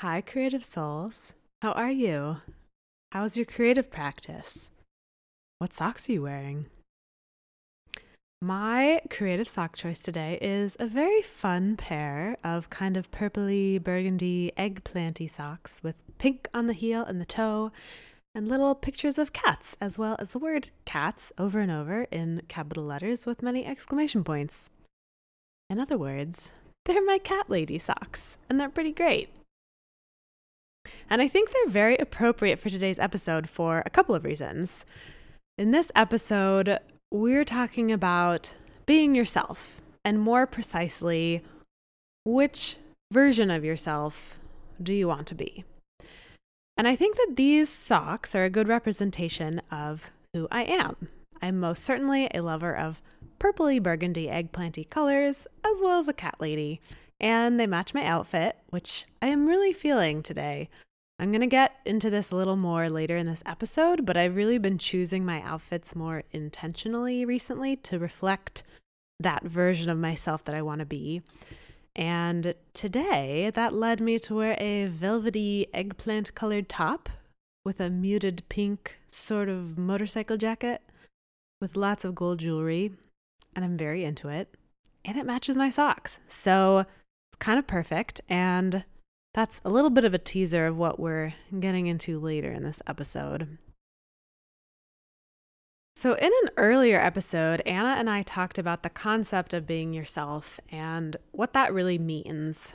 Hi, creative souls. How are you? How's your creative practice? What socks are you wearing? My creative sock choice today is a very fun pair of kind of purpley burgundy eggplanty socks with pink on the heel and the toe and little pictures of cats as well as the word cats over and over in capital letters with many exclamation points. In other words, they're my cat lady socks and they're pretty great. And I think they're very appropriate for today's episode for a couple of reasons. In this episode, we're talking about being yourself, and more precisely, which version of yourself do you want to be? And I think that these socks are a good representation of who I am. I'm most certainly a lover of purpley burgundy eggplanty colors, as well as a cat lady, and they match my outfit, which I am really feeling today. I'm going to get into this a little more later in this episode, but I've really been choosing my outfits more intentionally recently to reflect that version of myself that I want to be. And today, that led me to wear a velvety eggplant colored top with a muted pink sort of motorcycle jacket with lots of gold jewelry. And I'm very into it. And it matches my socks. So kind of perfect. And that's a little bit of a teaser of what we're getting into later in this episode. So, in an earlier episode, Anna and I talked about the concept of being yourself and what that really means.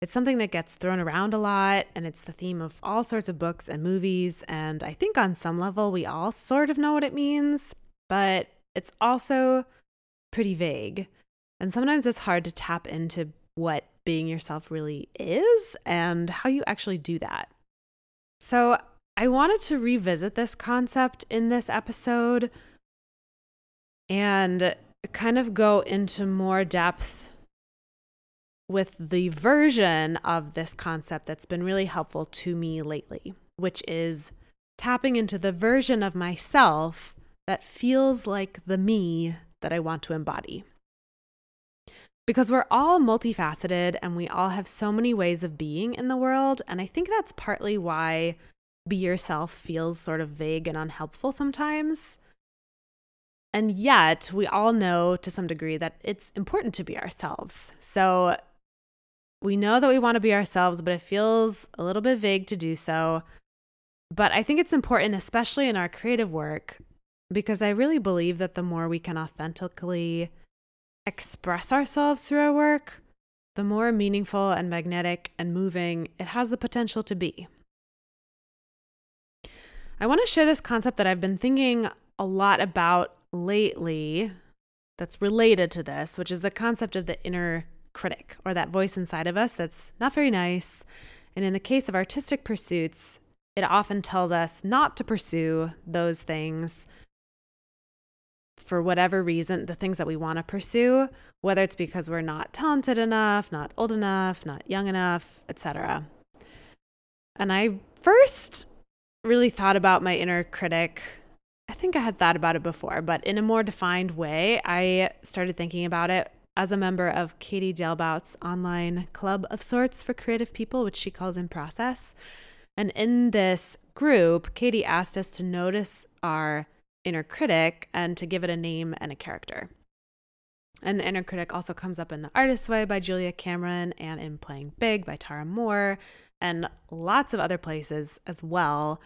It's something that gets thrown around a lot, and it's the theme of all sorts of books and movies. And I think on some level, we all sort of know what it means, but it's also pretty vague. And sometimes it's hard to tap into what being yourself really is and how you actually do that. So, I wanted to revisit this concept in this episode and kind of go into more depth with the version of this concept that's been really helpful to me lately, which is tapping into the version of myself that feels like the me that I want to embody because we're all multifaceted and we all have so many ways of being in the world. And I think that's partly why be yourself feels sort of vague and unhelpful sometimes. And yet, we all know to some degree that it's important to be ourselves. So we know that we want to be ourselves, but it feels a little bit vague to do so. But I think it's important, especially in our creative work, because I really believe that the more we can authentically express ourselves through our work, the more meaningful and magnetic and moving it has the potential to be. I want to share this concept that I've been thinking a lot about lately that's related to this, which is the concept of the inner critic or that voice inside of us that's not very nice. And in the case of artistic pursuits, it often tells us not to pursue those things for whatever reason, the things that we want to pursue, whether it's because we're not talented enough, not old enough, not young enough, etc. And I first really thought about my inner critic. I think I had thought about it before, but in a more defined way, I started thinking about it as a member of Katie Dalebout's online club of sorts for creative people, which she calls In Process. And in this group, Katie asked us to notice our inner critic and to give it a name and a character. And the inner critic also comes up in The Artist's Way by Julia Cameron and in Playing Big by Tara Mohr and lots of other places as well.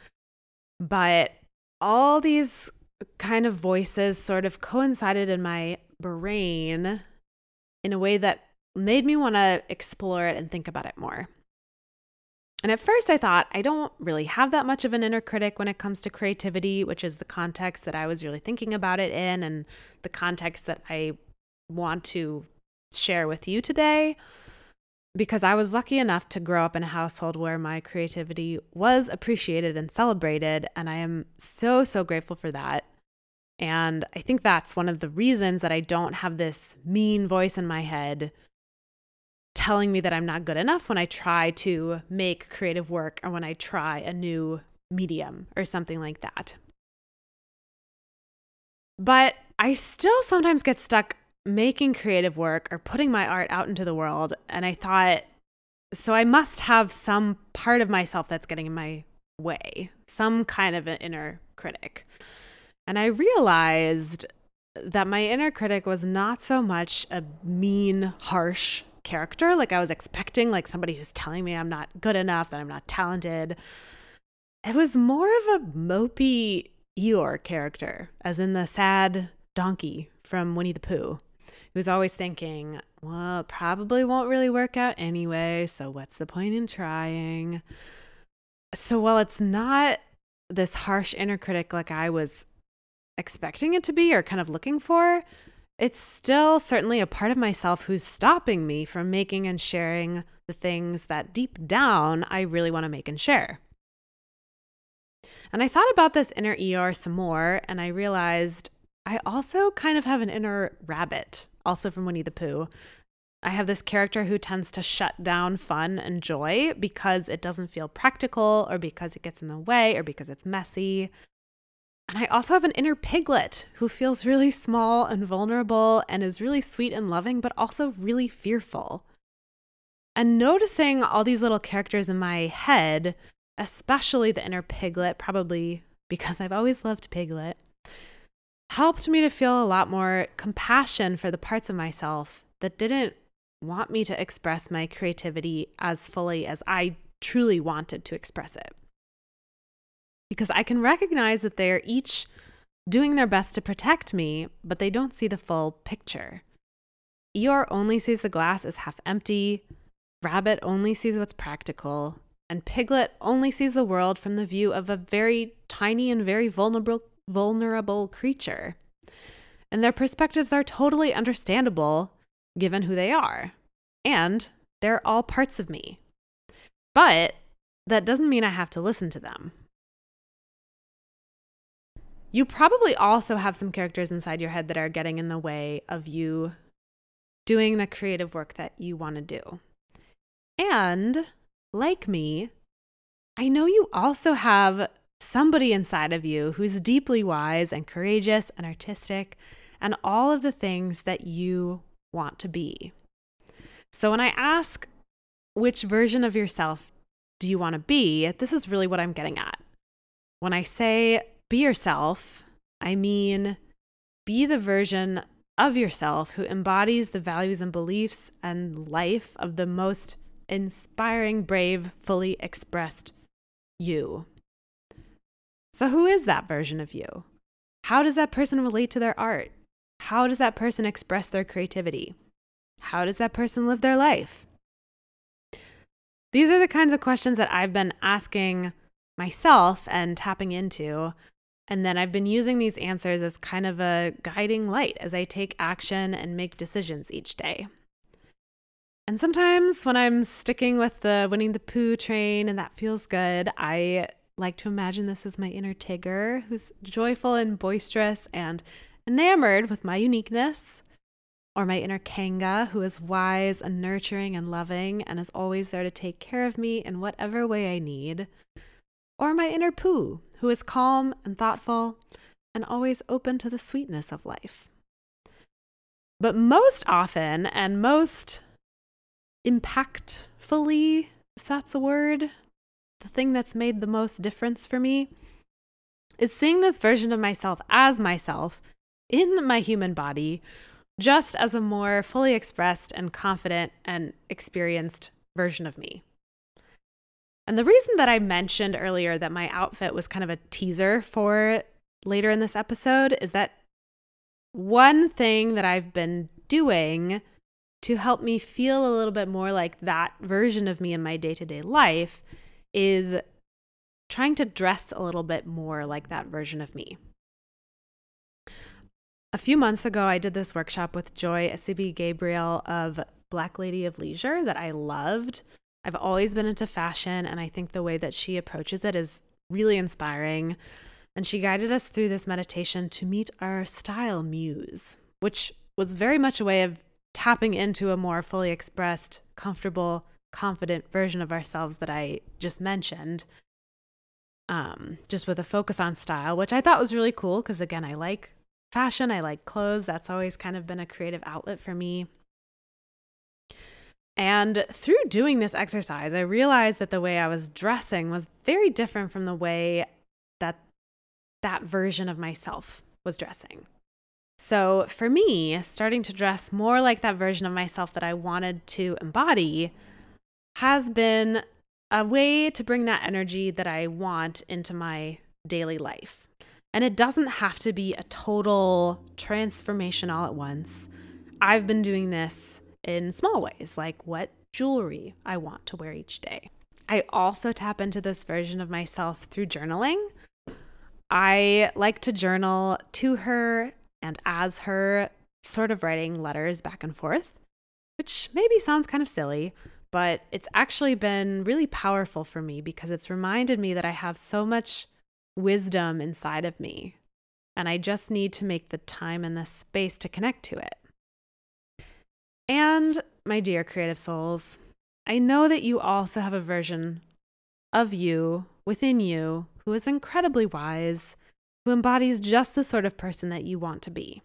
But all these kind of voices sort of coincided in my brain in a way that made me want to explore it and think about it more. And at first, I thought, I don't really have that much of an inner critic when it comes to creativity, which is the context that I was really thinking about it in and the context that I want to share with you today. Because I was lucky enough to grow up in a household where my creativity was appreciated and celebrated. And I am so, so grateful for that. And I think that's one of the reasons that I don't have this mean voice in my head telling me that I'm not good enough when I try to make creative work or when I try a new medium or something like that. But I still sometimes get stuck making creative work or putting my art out into the world. And I thought, So I must have some part of myself that's getting in my way, some kind of an inner critic. And I realized that my inner critic was not so much a mean, harsh character like I was expecting, like somebody who's telling me I'm not good enough, that I'm not talented. It was more of a mopey Eeyore character, as in the sad donkey from Winnie the Pooh, who's always thinking, well, probably won't really work out anyway, so what's the point in trying? So while it's not this harsh inner critic like I was expecting it to be or kind of looking for, it's still certainly a part of myself who's stopping me from making and sharing the things that deep down I really want to make and share. And I thought about this inner Eeyore some more, and I realized I also kind of have an inner rabbit, also from Winnie the Pooh. I have this character who tends to shut down fun and joy because it doesn't feel practical, or because it gets in the way, or because it's messy. And I also have an inner piglet who feels really small and vulnerable and is really sweet and loving, but also really fearful. And noticing all these little characters in my head, especially the inner piglet, probably because I've always loved piglet, helped me to feel a lot more compassion for the parts of myself that didn't want me to express my creativity as fully as I truly wanted to express it because I can recognize that they are each doing their best to protect me, but they don't see the full picture. Eeyore only sees the glass as half empty, Rabbit only sees what's practical, and Piglet only sees the world from the view of a very tiny and very vulnerable vulnerable creature. And their perspectives are totally understandable given who they are. And they're all parts of me. But that doesn't mean I have to listen to them. You probably also have some characters inside your head that are getting in the way of you doing the creative work that you want to do. And like me, I know you also have somebody inside of you who's deeply wise and courageous and artistic and all of the things that you want to be. So when I ask which version of yourself do you want to be, this is really what I'm getting at. When I say be yourself, I mean, be the version of yourself who embodies the values and beliefs and life of the most inspiring, brave, fully expressed you. So, who is that version of you? How does that person relate to their art? How does that person express their creativity? How does that person live their life? These are the kinds of questions that I've been asking myself and tapping into and then I've been using these answers as kind of a guiding light as I take action and make decisions each day. And sometimes when I'm sticking with the Winnie the Pooh train and that feels good, I like to imagine this as my inner Tigger who's joyful and boisterous and enamored with my uniqueness. Or my inner Kanga who is wise and nurturing and loving and is always there to take care of me in whatever way I need. Or my inner Pooh who is calm and thoughtful and always open to the sweetness of life. But most often and most impactfully, if that's a word, the thing that's made the most difference for me is seeing this version of myself as myself in my human body, just as a more fully expressed and confident and experienced version of me. And the reason that I mentioned earlier that my outfit was kind of a teaser for later in this episode is that one thing that I've been doing to help me feel a little bit more like that version of me in my day to day life is trying to dress a little bit more like that version of me. A few months ago, I did this workshop with Joy Esibi Gabriel of Black Lady of Leisure that I loved. I've always been into fashion, and I think the way that she approaches it is really inspiring. And she guided us through this meditation to meet our style muse, which was very much a way of tapping into a more fully expressed, comfortable, confident version of ourselves that I just mentioned. Um, just with a focus on style, which I thought was really cool because, again, I like fashion, I like clothes. That's always kind of been a creative outlet for me. And through doing this exercise, I realized that the way I was dressing was very different from the way that that version of myself was dressing. So for me, starting to dress more like that version of myself that I wanted to embody has been a way to bring that energy that I want into my daily life. And it doesn't have to be a total transformation all at once. I've been doing this in small ways, like what jewelry I want to wear each day. I also tap into this version of myself through journaling. I like to journal to her and as her, sort of writing letters back and forth, which maybe sounds kind of silly, but it's actually been really powerful for me because it's reminded me that I have so much wisdom inside of me. And I just need to make the time and the space to connect to it. And my dear creative souls, I know that you also have a version of you within you who is incredibly wise, who embodies just the sort of person that you want to be.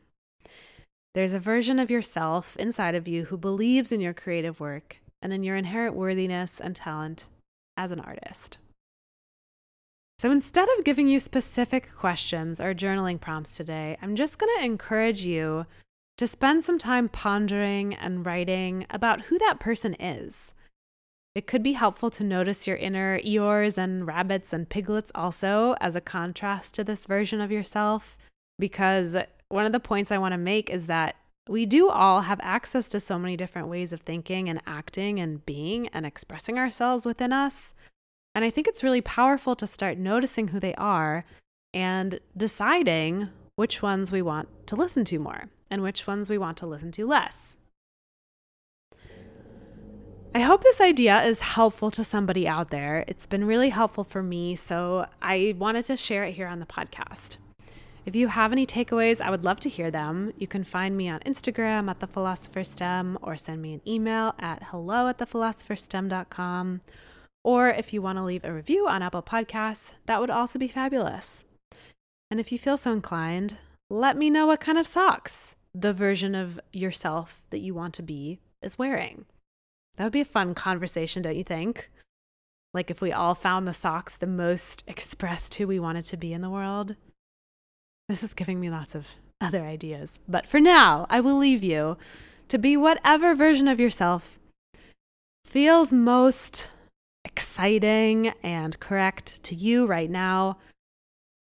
There's a version of yourself inside of you who believes in your creative work and in your inherent worthiness and talent as an artist. So instead of giving you specific questions or journaling prompts today, I'm just going to encourage you to spend some time pondering and writing about who that person is. It could be helpful to notice your inner Eeyores and rabbits and piglets also as a contrast to this version of yourself, because one of the points I want to make is that we do all have access to so many different ways of thinking and acting and being and expressing ourselves within us. And I think it's really powerful to start noticing who they are and deciding which ones we want to listen to more and which ones we want to listen to less. I hope this idea is helpful to somebody out there. It's been really helpful for me, so I wanted to share it here on the podcast. If you have any takeaways, I would love to hear them. You can find me on Instagram at the Philosopher STEM or send me an email at hello at thephilosopherstem.com or if you want to leave a review on Apple Podcasts, that would also be fabulous. And if you feel so inclined, let me know what kind of socks the version of yourself that you want to be is wearing. That would be a fun conversation, don't you think? Like if we all found the socks the most expressed who we wanted to be in the world. This is giving me lots of other ideas. But for now, I will leave you to be whatever version of yourself feels most exciting and correct to you right now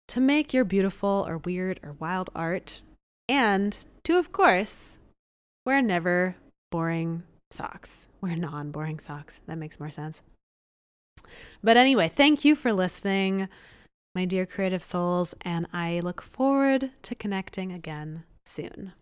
to make your beautiful or weird or wild art, and to, of course, wear never boring socks. Wear non boring socks. That makes more sense. But anyway, thank you for listening, my dear creative souls, and I look forward to connecting again soon.